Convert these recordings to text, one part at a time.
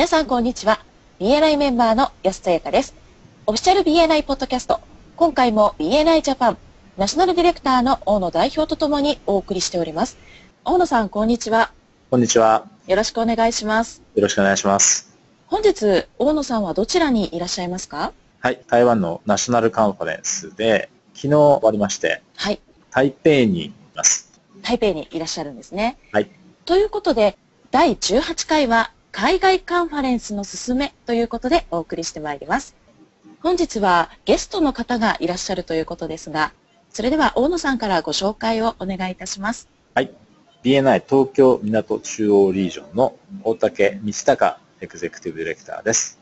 皆さんこんにちは。BNI メンバーの安田彩香です。オフィシャル BNI ポッドキャスト。今回も BNI ジャパンナショナルディレクターの大野代表とともにお送りしております。大野さん、こんにちは。こんにちは。よろしくお願いします。よろしくお願いします。本日、大野さんはどちらにいらっしゃいますか？はい、台湾のナショナルカンファレンスで、昨日終わりまして、はい。台北にいます。台北にいらっしゃるんですね。はい。ということで、第18回は海外カンファレンスのすすめということでお送りしてまいります。本日はゲストの方がいらっしゃるということですが、それでは大野さんからご紹介をお願いいたします。はい。BNI 東京港中央リージョンの大竹道隆エグゼクティブディレクターです。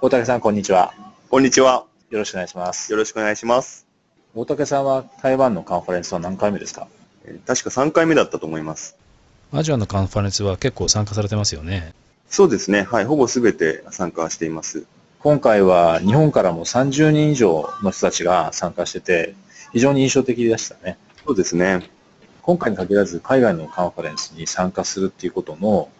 大竹さん、こんにちは。こんにちは。よろしくお願いします。よろしくお願いします。大竹さんは台湾のカンファレンスは何回目ですか？確か3回目だったと思います。アジアのカンファレンスは結構参加されてますよね。そうですね。はい。ほぼすべて参加しています。今回は日本からも30人以上の人たちが参加してて、非常に印象的でしたね。そうですね。今回に限らず海外のカンファレンスに参加するっていうことの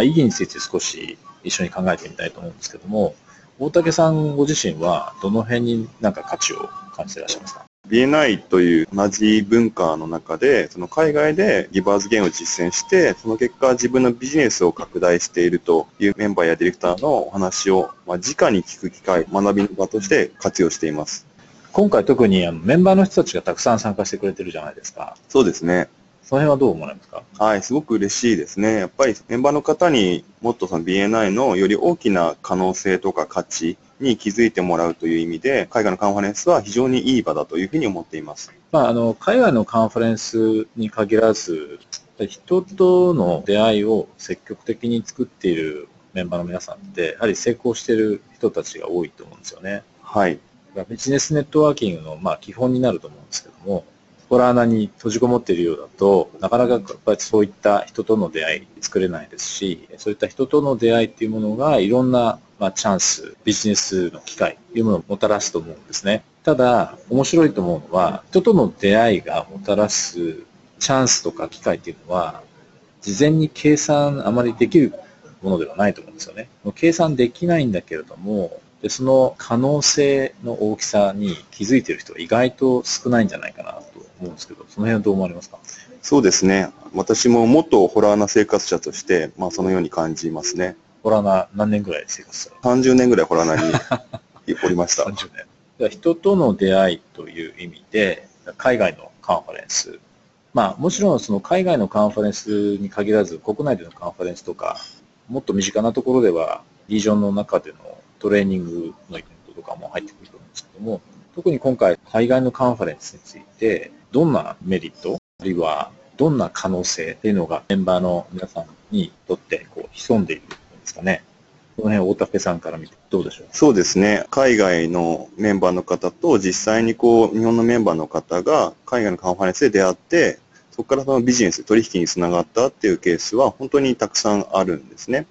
意義について少し一緒に考えてみたいと思うんですけども、大竹さんご自身はどの辺になんか価値を感じていらっしゃいますか？BNI という同じ文化の中で、その海外でギバーズゲームを実践して、その結果自分のビジネスを拡大しているというメンバーやディレクターのお話を、まあ、直に聞く機会、学びの場として活用しています。今回特にメンバーの人たちがたくさん参加してくれてるじゃないですか。そうですね。その辺はどう思われますか？はい、すごく嬉しいですね。やっぱりメンバーの方にもっとその BNI のより大きな可能性とか価値に気づいてもらうという意味で、海外のカンファレンスは非常にいい場だというふうに思っています。まあ、あの海外のカンファレンスに限らず、人との出会いを積極的に作っているメンバーの皆さんって、やはり成功している人たちが多いと思うんですよね。はい。ビジネスネットワーキングのまあ基本になると思うんですけども、ホラー穴に閉じこもっているようだと、なかなかやっぱりそういった人との出会い作れないですし、そういった人との出会いっていうものがいろんな、まあ、チャンス、ビジネスの機会というものをもたらすと思うんですね。ただ、面白いと思うのは、人との出会いがもたらすチャンスとか機会っていうのは、事前に計算あまりできるものではないと思うんですよね。計算できないんだけれども、でその可能性の大きさに気づいている人は意外と少ないんじゃないかなと思うんですけど、その辺はどう思われますか？そうですね。私も元ホラーな生活者として、まあそのように感じますね。ホラーな何年ぐらい生活した ?30 年ぐらいホラーなに おりました。30年。人との出会いという意味で、海外のカンファレンス、まあもちろんその海外のカンファレンスに限らず、国内でのカンファレンスとか、もっと身近なところでは、リージョンの中でのトレーニングのイベントとかも入ってくると思うんですけども、特に今回、海外のカンファレンスについて、どんなメリット、あるいはどんな可能性っていうのがメンバーの皆さんにとってこう潜んでいるんですかね。この辺、大竹さんから見てどうでしょう？そうですね。海外のメンバーの方と実際にこう、日本のメンバーの方が海外のカンファレンスで出会って、そこからそのビジネス、取引につながったっていうケースは本当にたくさんあるんですね。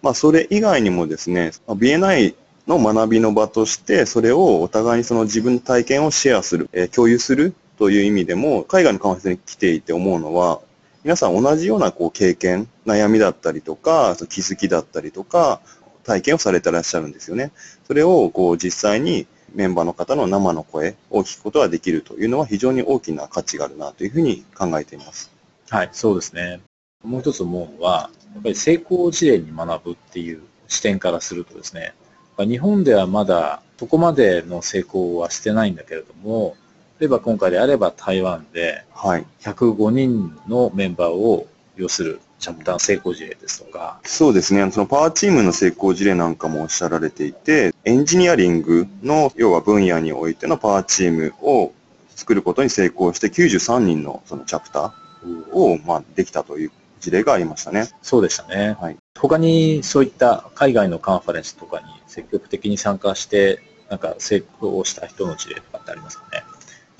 まあ、それ以外にもですね、BNI の学びの場として、それをお互いにその自分の体験をシェアする、えー、共有するという意味でも、海外のカンファレンスに来ていて思うのは、皆さん同じようなこう経験、悩みだったりとか、気づきだったりとか、体験をされてらっしゃるんですよね。それをこう実際にメンバーの方の生の声を聞くことができるというのは非常に大きな価値があるなというふうに考えています。はい、そうですね。もう一つ思うのは、やっぱり成功事例に学ぶっていう視点からするとですね、日本ではまだそこまでの成功はしてないんだけれども、例えば今回であれば台湾で105人のメンバーを要するチャプター成功事例ですとか。そうですね。そのパワーチームの成功事例なんかもおっしゃられていて、エンジニアリングの要は分野においてのパワーチームを作ることに成功して93人のそのチャプターをまあできたという事例がありましたね。そうでしたね。はい。他にそういった海外のカンファレンスとかに積極的に参加して、なんか成功した人の事例とかってありますかね？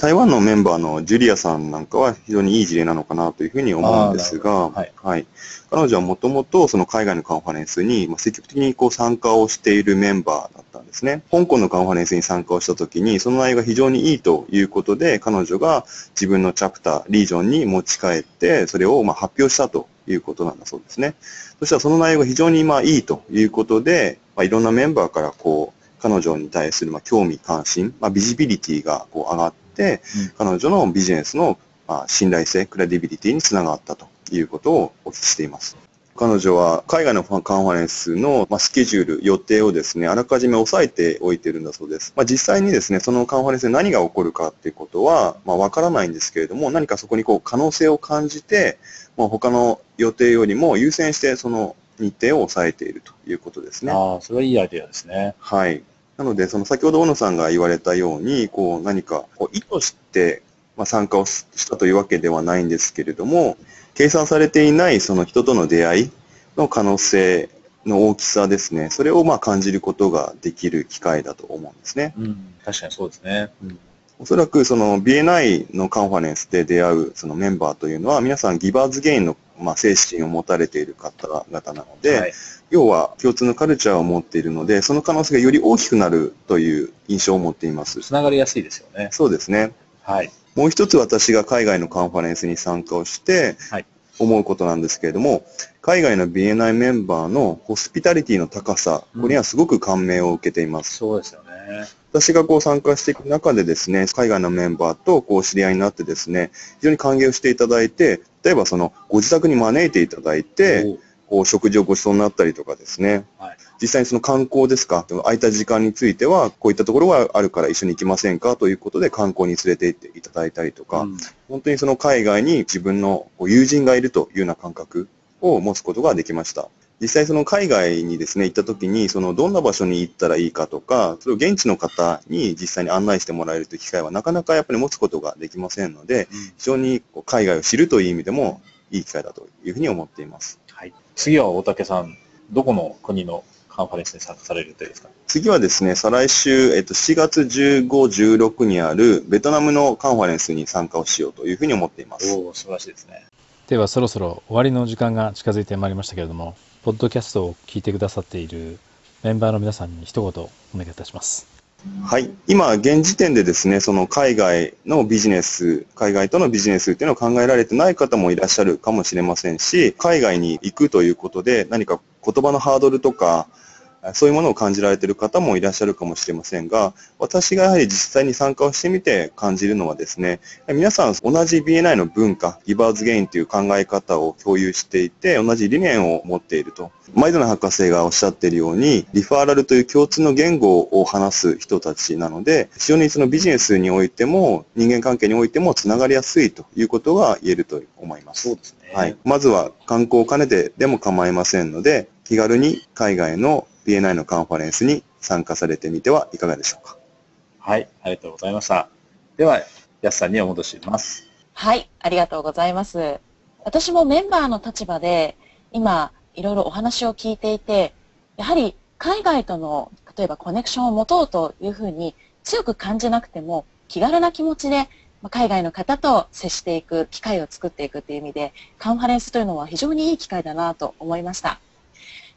台湾のメンバーのジュリアさんなんかは非常にいい事例なのかなというふうに思うんですが、はい、はい、彼女はもともとその海外のカンファレンスに積極的にこう参加をしているメンバーだったんですね。香港のカンファレンスに参加をしたときに、その内容が非常にいいということで、彼女が自分のチャプター、リージョンに持ち帰って、それをまあ発表したということなんだそうですね。そしたらその内容が非常にまあいいということで、まあ、いろんなメンバーからこう、彼女に対するまあ興味関心、まあ、ビジビリティがこう上がって、彼女のビジネスのまあ信頼性、クレディビリティにつながったということをお聞きしています。彼女は海外のカンファレンスのスケジュール、予定をですね、あらかじめ押さえておいてるんだそうです。まあ、実際にですね、そのカンファレンスで何が起こるかっていうことは、まあ、わからないんですけれども、何かそこにこう可能性を感じて、まあ、他の予定よりも優先してその日程を抑えているということですね。ああ、それはいいアイデアですね。はい。なので、その先ほど小野さんが言われたように、こう何かこう意図してまあ参加をしたというわけではないんですけれども、計算されていないその人との出会いの可能性の大きさですね、それをまあ感じることができる機会だと思うんですね。うん、確かにそうですね。うんおそらくその BNI のカンファレンスで出会うそのメンバーというのは皆さんギバーズゲインのまあ精神を持たれている方々なので、はい、要は共通のカルチャーを持っているので、その可能性がより大きくなるという印象を持っています。つながりやすいですよね。そうですね。はい。もう一つ私が海外のカンファレンスに参加をして、思うことなんですけれども、海外の BNI メンバーのホスピタリティの高さ、これにはすごく感銘を受けています。そうですよね。私がこう参加していく中でですね、海外のメンバーとこう知り合いになってですね、非常に歓迎をしていただいて、例えばそのご自宅に招いていただいて、こう食事をご馳走になったりとかですね、はい、実際にその観光ですか、空いた時間については、こういったところがあるから一緒に行きませんか？ということで観光に連れて行っていただいたりとか、うん、本当にその海外に自分の友人がいるというような感覚を持つことができました。実際その海外にですね、行った時に、そのどんな場所に行ったらいいかとか、それを現地の方に実際に案内してもらえるという機会はなかなかやっぱり持つことができませんので、非常に海外を知るという意味でもいい機会だというふうに思っています。はい。次は大竹さん、どこの国のカンファレンスに参加される予定ですか？次はですね、再来週、えっと、4月15、16にあるベトナムのカンファレンスに参加をしようというふうに思っています。お素晴らしいですね。ではそろそろ終わりの時間が近づいてまいりましたけれども、ポッドキャストを聞いてくださっているメンバーの皆さんに一言お願いいたします。はい。今、現時点でですね、その海外のビジネス、海外とのビジネスっていうのを考えられてない方もいらっしゃるかもしれませんし、海外に行くということで何か言葉のハードルとか、そういうものを感じられている方もいらっしゃるかもしれませんが、私がやはり実際に参加をしてみて感じるのはですね、皆さん同じ BNI の文化、ギバーズゲインという考え方を共有していて、同じ理念を持っていると。マイドナ博士がおっしゃっているように、リファーラルという共通の言語を話す人たちなので、非常にそのビジネスにおいても、人間関係においてもつながりやすいということが言えると思います。そうですね。はい。まずは観光を兼ねてでも構いませんので、気軽に海外の BNI のカンファレンスに参加されてみてはいかがでしょうか？はい、ありがとうございました。では、安さんにお戻しします。はい、ありがとうございます。私もメンバーの立場で、今、いろいろお話を聞いていて、やはり海外との、例えばコネクションを持とうというふうに強く感じなくても、気軽な気持ちで海外の方と接していく機会を作っていくという意味で、カンファレンスというのは非常にいい機会だなと思いました。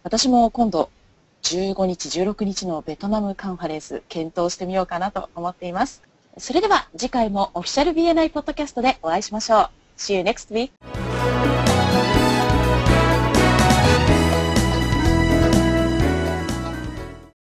私も今度15日、16日のベトナムカンファレンス検討してみようかなと思っています。それでは次回もオフィシャル BNI ポッドキャストでお会いしましょう。See you next week!